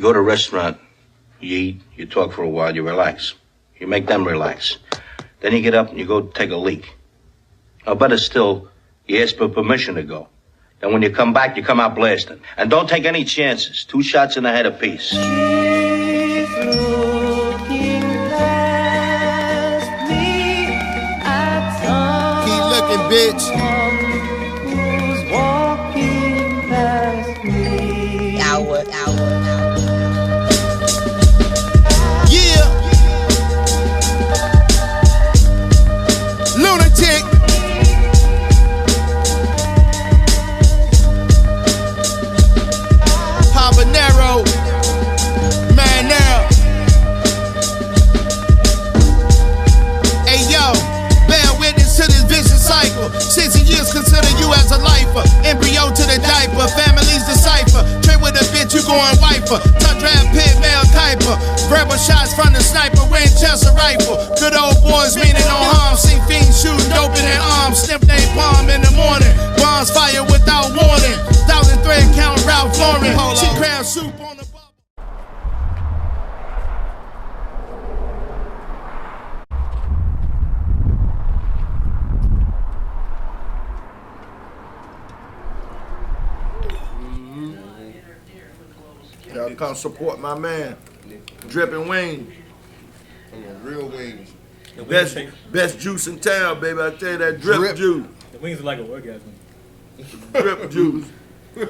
go to a restaurant, you eat, you talk for a while, you relax. You make them relax. Then you get up and you go take a leak. Or better still, you ask for permission to go. Then when you come back, you come out blasting. And don't take any chances. Two shots in the head apiece. Keep looking, bitch. Wiper. Touch draft pit, male Kuiper. Verbal shots from the sniper, Winchester rifle. Good old boys meaning no harm. Sing fiends shooting dope in their arms. Sniff they palm in the morning. Bombs fire without warning. Thousand thread count Ralph Lauren. She crab soup on the bubble. Y'all come support my man, Dripping Wing. Real wings. The wings, Best, best juice in town, baby. I tell you that drip, Drip. juice. the wings are like an orgasm. Drip juice. Hey,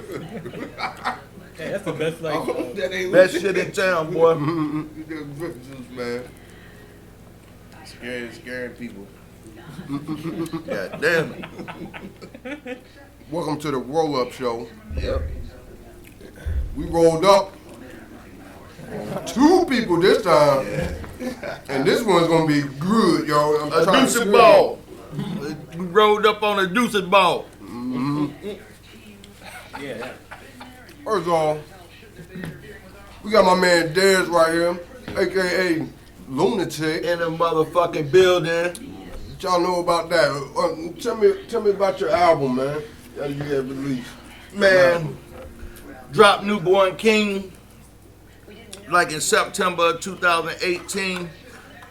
that's the best like. Oh, that ain't Best shit in town, boy. You got drip juice, man. Scaring, scaring people. God damn it. Welcome to the roll up show. Yep. We rolled up. Two people this time. And this one's gonna be good, yo. I'm A trying deuce to and ball. We rolled up on a deuce and ball. yeah, yeah. First of all, we got my man Dez right here, aka Lunatic. In the motherfucking building. What y'all know about that? Uh, tell me, tell me about your album, man. That you have released. Man, dropped Newborn King like in September 2018.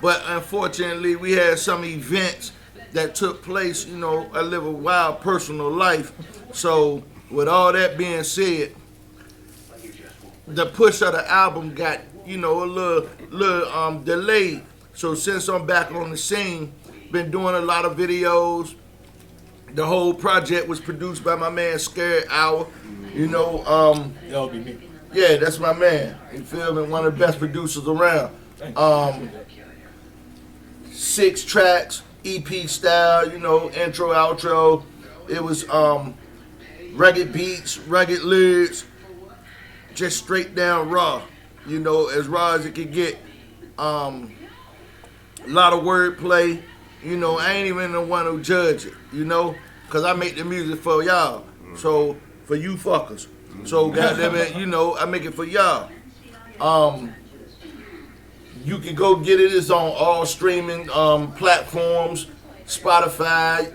But unfortunately, we had some events that took place. You know, I live a wild personal life. So, with all that being said, the push of the album got, you know, a little, little um, delayed. So, since I'm back on the scene, been doing a lot of videos, the whole project was produced by my man Scary Hour. You know, um, That be me. Yeah, that's my man. You feel me? One of the best producers around. Um, six tracks, EP style, you know, intro, outro. It was um, rugged beats, rugged lyrics, just straight down raw. You know, as raw as it could get. Um, a lot of wordplay. You know, I ain't even the one who judge it. You know, cause I make the music for y'all. So for you fuckers. So goddamn it, you know, I make it for y'all. Um, you can go get it. It's on all streaming um, platforms, Spotify,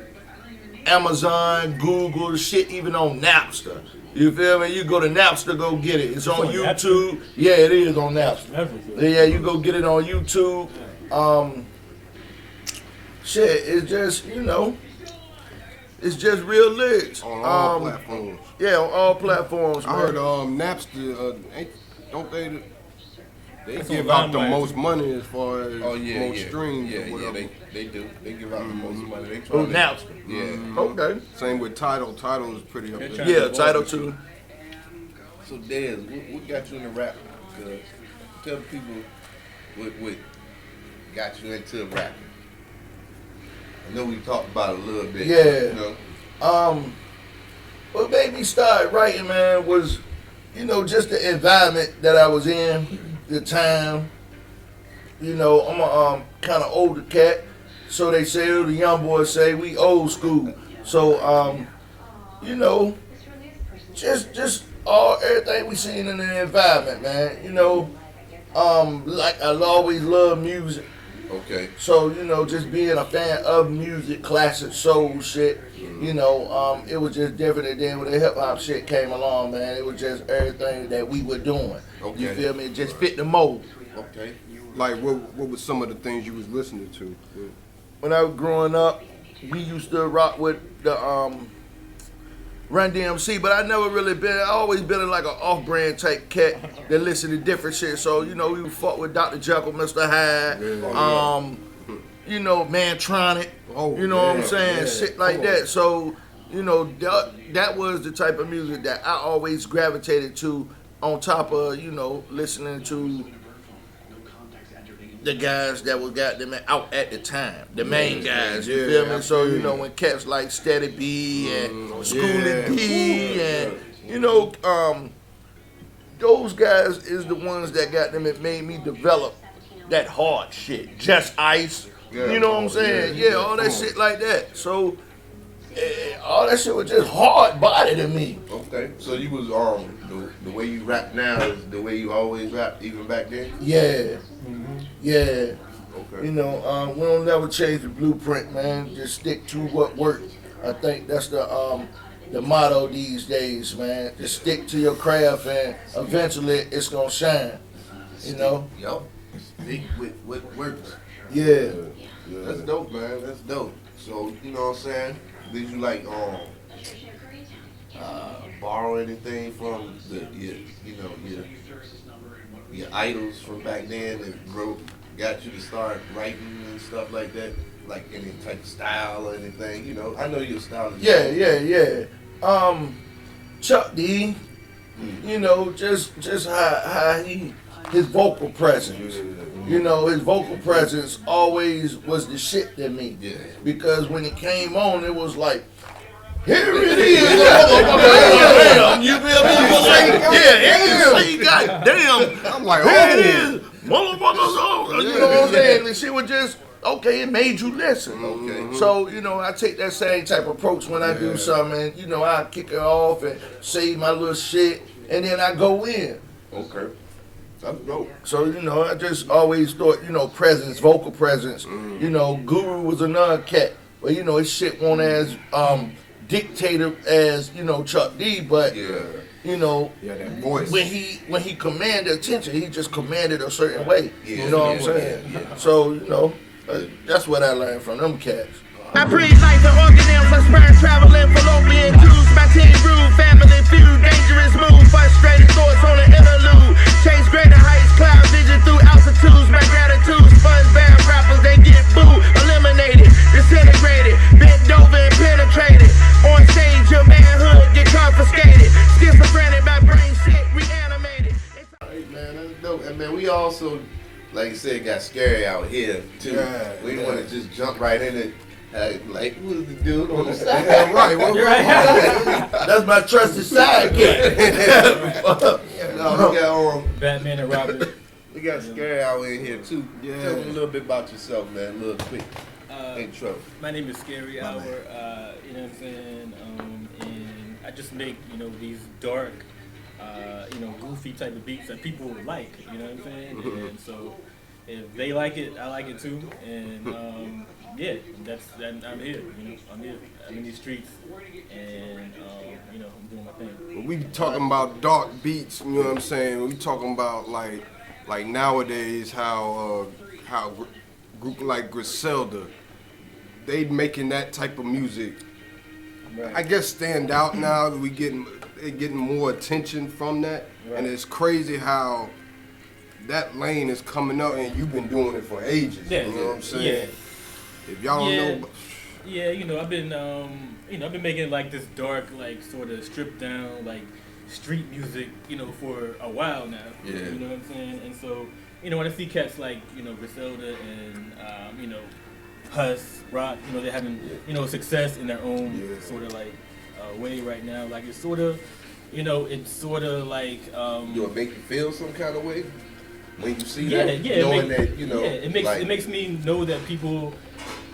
Amazon, Google, shit, even on Napster. You feel me? You go to Napster, go get it. It's on on YouTube. Yeah, it is on Napster. Yeah, you go get it on YouTube. Um, shit, it's just you know, it's just real lyrics. On all Um, platforms. Yeah, on all platforms. I man. heard um Napster, uh, ain't, don't they? They That's give out the LimeWire. most money as far as Oh yeah, most yeah, streams yeah, or yeah. They they do. They give out the most money. They Oh, try. Napster. Yeah. Okay. Same with Tidal. Tidal is pretty up They're there. trying- Yeah, Tidal too. So Dez, what, what got you into rap? Cause tell the people what what got you into rapping. I know we talked about it a little bit. Yeah. You know. Um, what made me start writing, man, was, you know, just the environment that I was in, the time. You know, I'm a um, kind of older cat, so they say, oh, the young boys say we old school. So, um, you know, just just all everything we seen in the environment, man. You know, um, like I always love music. Okay. So, you know, just being a fan of music, classic soul shit, you know, um, it was just different. And then when the hip hop shit came along, man, it was just everything that we were doing. You feel me? It just fit the mold. Okay. Like, what what was some of the things you was listening to? When I was growing up, we used to rock with the um, Run DMC, but I never really been. I always been like an off-brand type cat that listen to different shit. So you know, we would fuck with Dr. Jekyll, Mr. Hyde, um, you know, Mantronix. Oh, you know what I'm saying? yeah. Shit like Come on. that. So you know, that, that was the type of music that I always gravitated to. On top of you know, listening to the guys that was got them out at the time, the main guys. You yeah, feel me? So you know when cats like Steady B and Schoolly yeah. D and you know um, those guys is the ones that got them. It made me develop that hard shit. Just Ice. Yeah, you know what I'm saying? yeah, Yeah, all that shit like that. So eh, all that shit was just hard body to me. Okay. So you was um the, the way you rap now is the way you always rap even back then. Yeah. Yeah. Okay. You know, um, we don't never change the blueprint, man. Just stick to what worked. I think that's the um, the motto these days, man. Just stick to your craft, and eventually it's gonna shine. You know? Yup. Big with what works. Yeah. Yeah. That's dope, man. That's dope. So you know what I'm saying? Did you like um uh, borrow anything from the your, you know your your idols from back then that wrote got you to start writing and stuff like that? Like any type of style or anything? You know, I know your style. Is Yeah, yeah, yeah. Um, Chuck D. You know, just just how how he his vocal presence. You know, his vocal presence always was the shit to me. Yeah. Because when it came on, it was like, here it is. Damn, you feel me? It was like, yeah, it is. God damn. I'm like, Here it oh, is. Motherfuckers, oh, you know what I'm saying? And she was just, okay, it made you listen. Okay. So, you know, I take that same type of approach when I do something. And, you know, I kick it off and say my little shit, and then I go in. Okay. That's dope. So, you know, I just always thought, you know, presence, vocal presence. You know, Guru was another cat. But, you know, his shit won't as um, dictator as, you know, Chuck D, but, Yeah. you know, yeah, that voice. when he when he commanded attention, he just commanded a certain way. Yeah, you know what I'm saying? So, you know, uh, that's what I learned from them cats. I breathe life and organelles, I sperm traveling fallopian tubes. My team rude, family feud, dangerous move, like got Scary Hour here too. Yeah, we yeah. want to just jump right in it. Uh, like, who's the dude on the side? Yeah, right. Well, That's my trusted sidekick. no, we got um, Batman and Robin. we got Scary Hour in here too. Yeah. Tell me a little bit about yourself, man. A little quick Uh, intro. My name is Scary Hour. Uh, you know what I'm saying? Um, and I just make you know these dark, uh, you know, goofy type of beats that people like. You know what I'm saying? And so if they like it, I like it too. And um, yeah, that's that, I'm here. You know, I'm here. I'm in these streets, and um, you know, I'm doing my thing. we talking about dark beats. You know what I'm saying? We talking about like, like nowadays how uh, how gr- group like Griselda, they making that type of music. I guess stand out now. We getting getting more attention from that, and it's crazy how that lane is coming up, and you've been doing it for ages. Yeah, you know what I'm saying? If y'all don't Yeah. know, Yeah, you know, I've been, um, you know, I've been making like this dark, like sort of stripped down, like street music, you know, for a while now. Yeah. You know what I'm saying? And so, you know, when I see cats like, you know, Griselda and, um, you know, Huss, Rock, you know, they're having, you know, success in their own Yeah. sort of like uh, way right now. Like it's sort of, you know, it's sort of like, um, Do it make you feel some kind of way when you see yeah, that? yeah, it knowing make- that you know, yeah, it makes like, it makes me know that people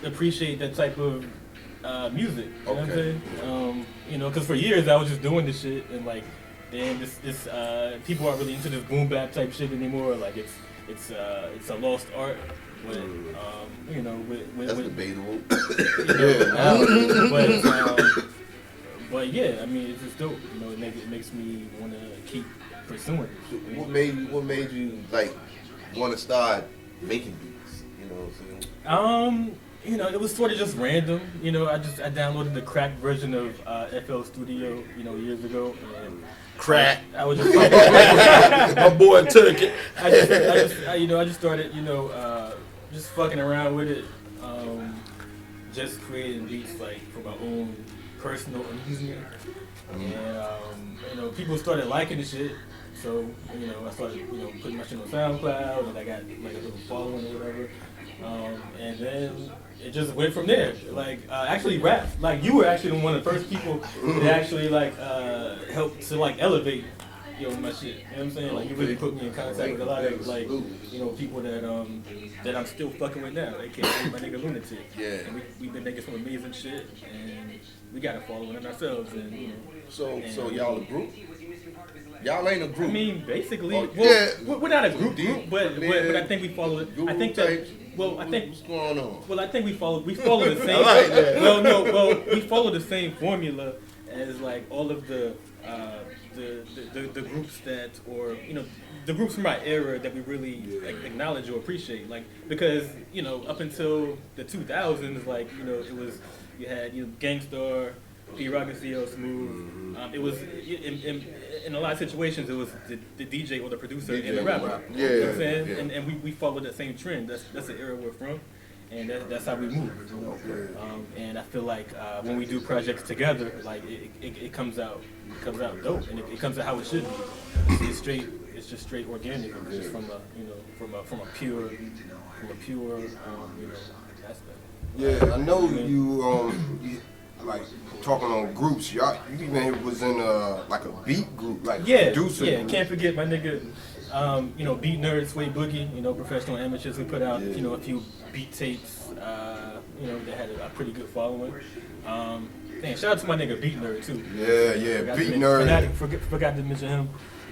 appreciate that type of uh, music. You know what I'm Okay. saying? Um, you know, because for years I was just doing this shit and like, then this this uh, people aren't really into this boom bap type shit anymore. Like it's it's uh, it's a lost art. But um, you know, with, with, That's with debatable. you know, but um, but yeah, I mean, it's just dope. You know, it, make, it makes me want to keep pursuing. what made you? What made you like want to start making beats? You know what I'm saying? Um, you know, it was sort of just random. You know, I just I downloaded the cracked version of uh, FL Studio, you know, years ago, and Crack. I was just, My boy took it. I just, I just I, you know, I just started, you know, uh, just fucking around with it, um, just creating beats like for my own personal amusement, and um, you know, people started liking the shit. So you know, I started you know putting my shit on SoundCloud, and I got like a little following or whatever. Um, and then it just went from there. Like uh, actually, rap. Like you were actually one of the first people that actually like uh, helped to like elevate. Yo, my shit. You know what I'm saying? Like you really put me in contact with a lot of like, you know, people that um that I'm still fucking with now. AKA my nigga Lunatic. Yeah. And we we've been making some amazing shit, and we got to follow it ourselves, and you know. So so y'all a group? Y'all ain't a group. I mean, basically, Oh, well, yeah. we're not a group, group but, but but I think we follow it. I think that well, I think What's going on? well, I think we follow we follow the same. like. Well, no, well, we follow the same formula as like all of the uh, the, the, the the groups that or you know the groups from our era that we really like, acknowledge or appreciate. Like because you know up until the 2000s, like you know it was you had you know Gang Starr. Pete Rock and CL Smooth. Um, it was in, in, in a lot of situations it was the, the DJ or the producer and the DJ, rapper. rapper. You know what Yeah, I'm saying? yeah. And, and we, we follow that same trend. That's that's the era we're from, and that, that's how we move. Um, and I feel like uh, when we do projects together, like it, it, it comes out it comes out dope, and it, it comes out how it should be. It's, straight. It's just straight organic. Just from a you know from a from a pure from a pure um, you know aspect. Yeah, I know you um you, like talking on groups. Y'all, you even was in uh like a beat group, like Yeah, producer. yeah. group. Can't forget my nigga. Um, you know, beat nerds, Sway Boogie. You know, professional amateurs who put out Yeah. you know a few beat tapes. Uh, you know, that had a, a pretty good following. Um, man, shout out to my nigga Beat Nerd too. Yeah, yeah, Forgot beat men- nerd. Forgot, forgot to mention him.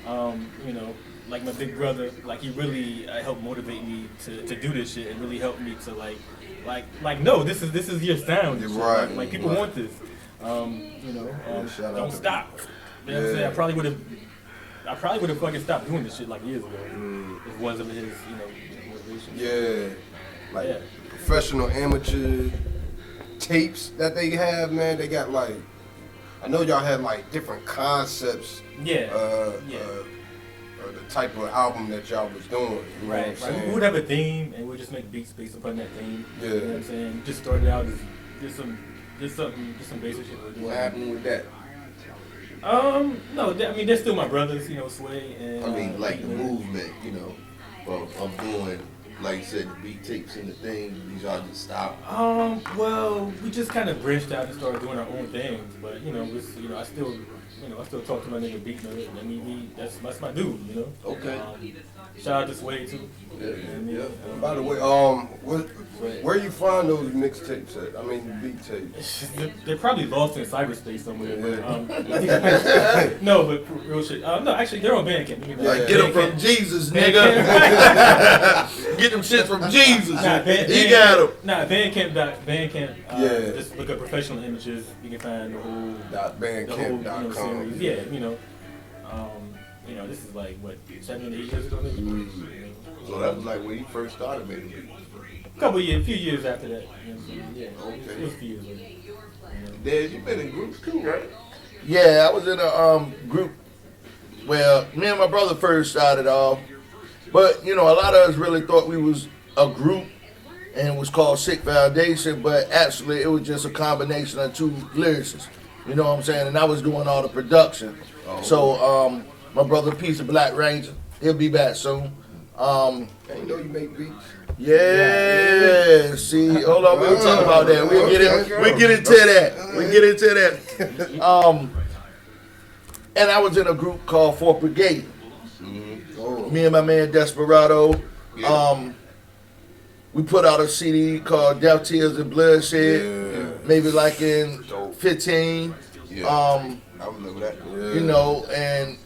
Um, you know, like my big brother, like he really uh, helped motivate me to, to do this shit and really helped me to like, like, like no, this is this is your sound. You're right, Like, like people right. want this. Um, you know, um, shout don't to- stop. You know what I'm saying? Yeah. I probably would have, I probably would have fucking stopped doing this shit like years ago. Mm. If it wasn't his, you know, motivation. Yeah, like Yeah. professional amateur tapes that they have, man. They got like, I know y'all have like different concepts. Yeah. Uh, Yeah. uh, of the type of album that y'all was doing. You know Right, what I'm right. We would have a theme, and we'd just make beats based upon that theme. Yeah. You know what I'm saying? Just started out as just some, just something, just some basic shit. What happened with that? Um, no, they- I mean they're still my brothers, you know, Sway and. I mean, uh, like the Beat movement, you know, of, of doing, like you said, the beat tapes and the thing. These y'all just stop. Um, well, we just kind of branched out and started doing our own things, but you know, it's, you know, I still, you know, I still talk to my nigga Beat Nerd. I mean, he, that's that's my dude, you know. Okay. Um, shout out to Sway too. Yeah, You know what I mean? yeah. By the way, um, what, where you find those mixtapes at? I mean, beat tapes. They're, probably lost in cyberspace somewhere. But, Yeah. um, no, but real shit. Uh, no, actually, they're on Bandcamp. Let me know. Like, get them from Jesus, nigga. get them shit from Jesus. Nah, Band, he got them. Nah, Bandcamp. Dot, Bandcamp. Uh, Yeah. Just look up professional images. You can find the whole, Dot the whole you know, series. Yeah, you know. Um, you know, this is like what seven, eight years ago. Maybe? Mm-hmm. So that was like when you first started making beats. a couple years, a few years after that. You know, so, yeah, Okay. it was a few years later. Dad, you've been in groups too, right? Yeah, I was in a um group. Well, me and my brother first started off, but you know, a lot of us really thought we was a group, and it was called Sick Foundation. But actually, it was just a combination of two lyricists. You know what I'm saying? And I was doing all the production. So um, my brother, Piece of Black Ranger, he'll be back soon. Um, I didn't know you make beats. yeah, see, hold on, we'll talk about that. We'll get in, we get into that. We get into that. Um, and I was in a group called Fort Brigade. Oh, Me and my man Desperado. Yeah. Um, we put out a CD called Death, Tears, and Bloodshed. Yeah. Maybe like in 15. Yeah. Um, I remember that. you know, and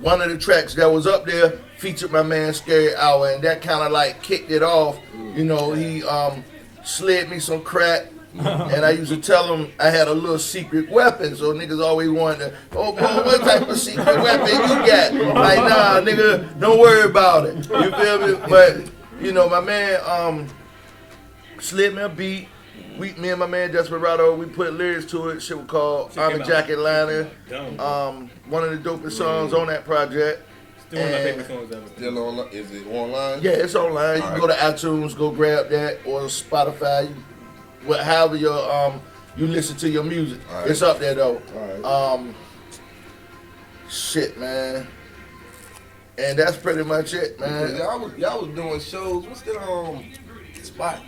one of the tracks that was up there, featured my man Scary Hour, and that kind of like kicked it off. You know, he um, slid me some crack. and I used to tell him I had a little secret weapon, so niggas always wanted oh boy, what type of secret weapon you got? Like, nah, nigga, don't worry about it. You feel me? But, you know, my man um slid me a beat. We, me and my man Desperado, we put lyrics to it. Shit was called Shit I'm a. Jacket Liner. Um, one of the dopest songs on that project. Still one of my favorite songs ever. Still on? Is it online? Yeah, it's online. You can go to iTunes, go grab that, or Spotify. You, what, however your um you listen to your music, Alright. it's up there though. Alright. Um, shit, man. And that's pretty much it, man. Y'all was y'all was doing shows. What's the um spot?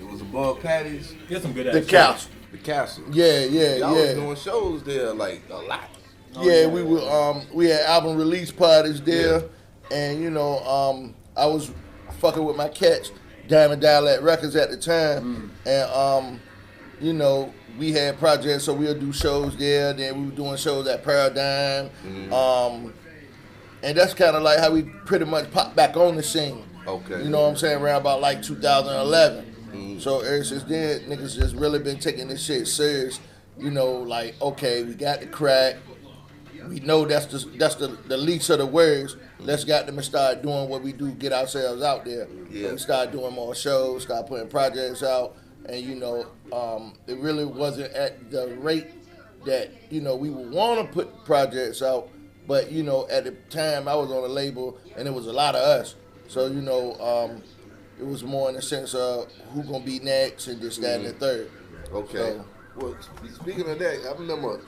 It was above Patty's, There's some good ass. The ass couch. the castle. Yeah, yeah, Y'all was yeah. doing shows there like a lot. yeah, we were um we had album release parties there, and you know um I was fucking with my catch Diamond Dialect Records at the time, and um you know we had projects so we'll do shows there. Then we were doing shows at Paradigm, um and that's kind of like how we pretty much popped back on the scene. Okay. You know what I'm saying? Around about like 2011. So ever since then, niggas just really been taking this shit serious. You know, like okay, we got the crack. We know that's the that's the, the least of the words. Let's got them and start doing what we do, get ourselves out there. Yeah. We start doing more shows, start putting projects out, and you know, um, it really wasn't at the rate that you know we would want to put projects out. But you know, at the time I was on a label, and it was a lot of us. So you know, um, it was more in the sense of who gonna be next and this, that, and the mm. third. Okay. So- Well, speaking of that, I remember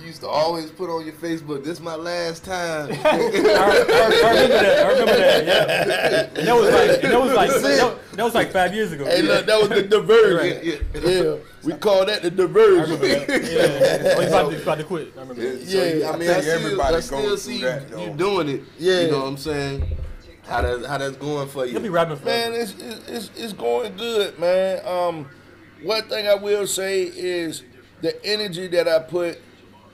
you used to always put on your Facebook, "This my last time." I, I, I remember that. I remember that. Yeah. And that was like that was like that, that was like five years ago. Hey, yeah. look, that was the diversion. Yeah, yeah, we call that the I diversion. remember that. Yeah. Oh, he's about to, he's about to quit. I remember Yeah, that. so, Yeah, I mean, I I, think still, everybody I still see you, that, you doing it. Yeah. You know what I'm saying? How that how that's going for He'll be you? rapping for Man, it's, it's it's it's going good, man. Um, one thing I will say is the energy that I put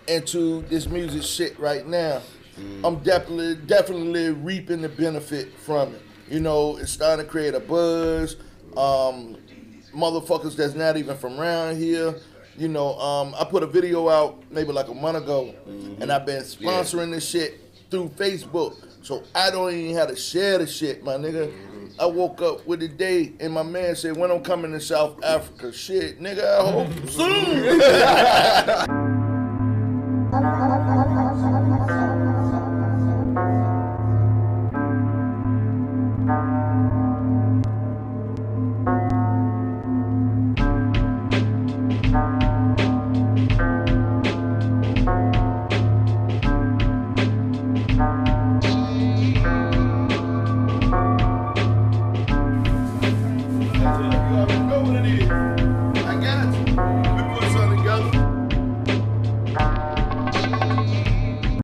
into this music shit right now. I'm definitely definitely reaping the benefit from it. You know, it's starting to create a buzz. Um, motherfuckers that's not even from around here. You know, um, I put a video out maybe like a month ago, and I've been sponsoring this shit through Facebook. So I don't even have to share the shit, my nigga. Mm-hmm. I woke up with the day, and my man said, "When I'm coming to South Africa, shit, nigga, I hope soon."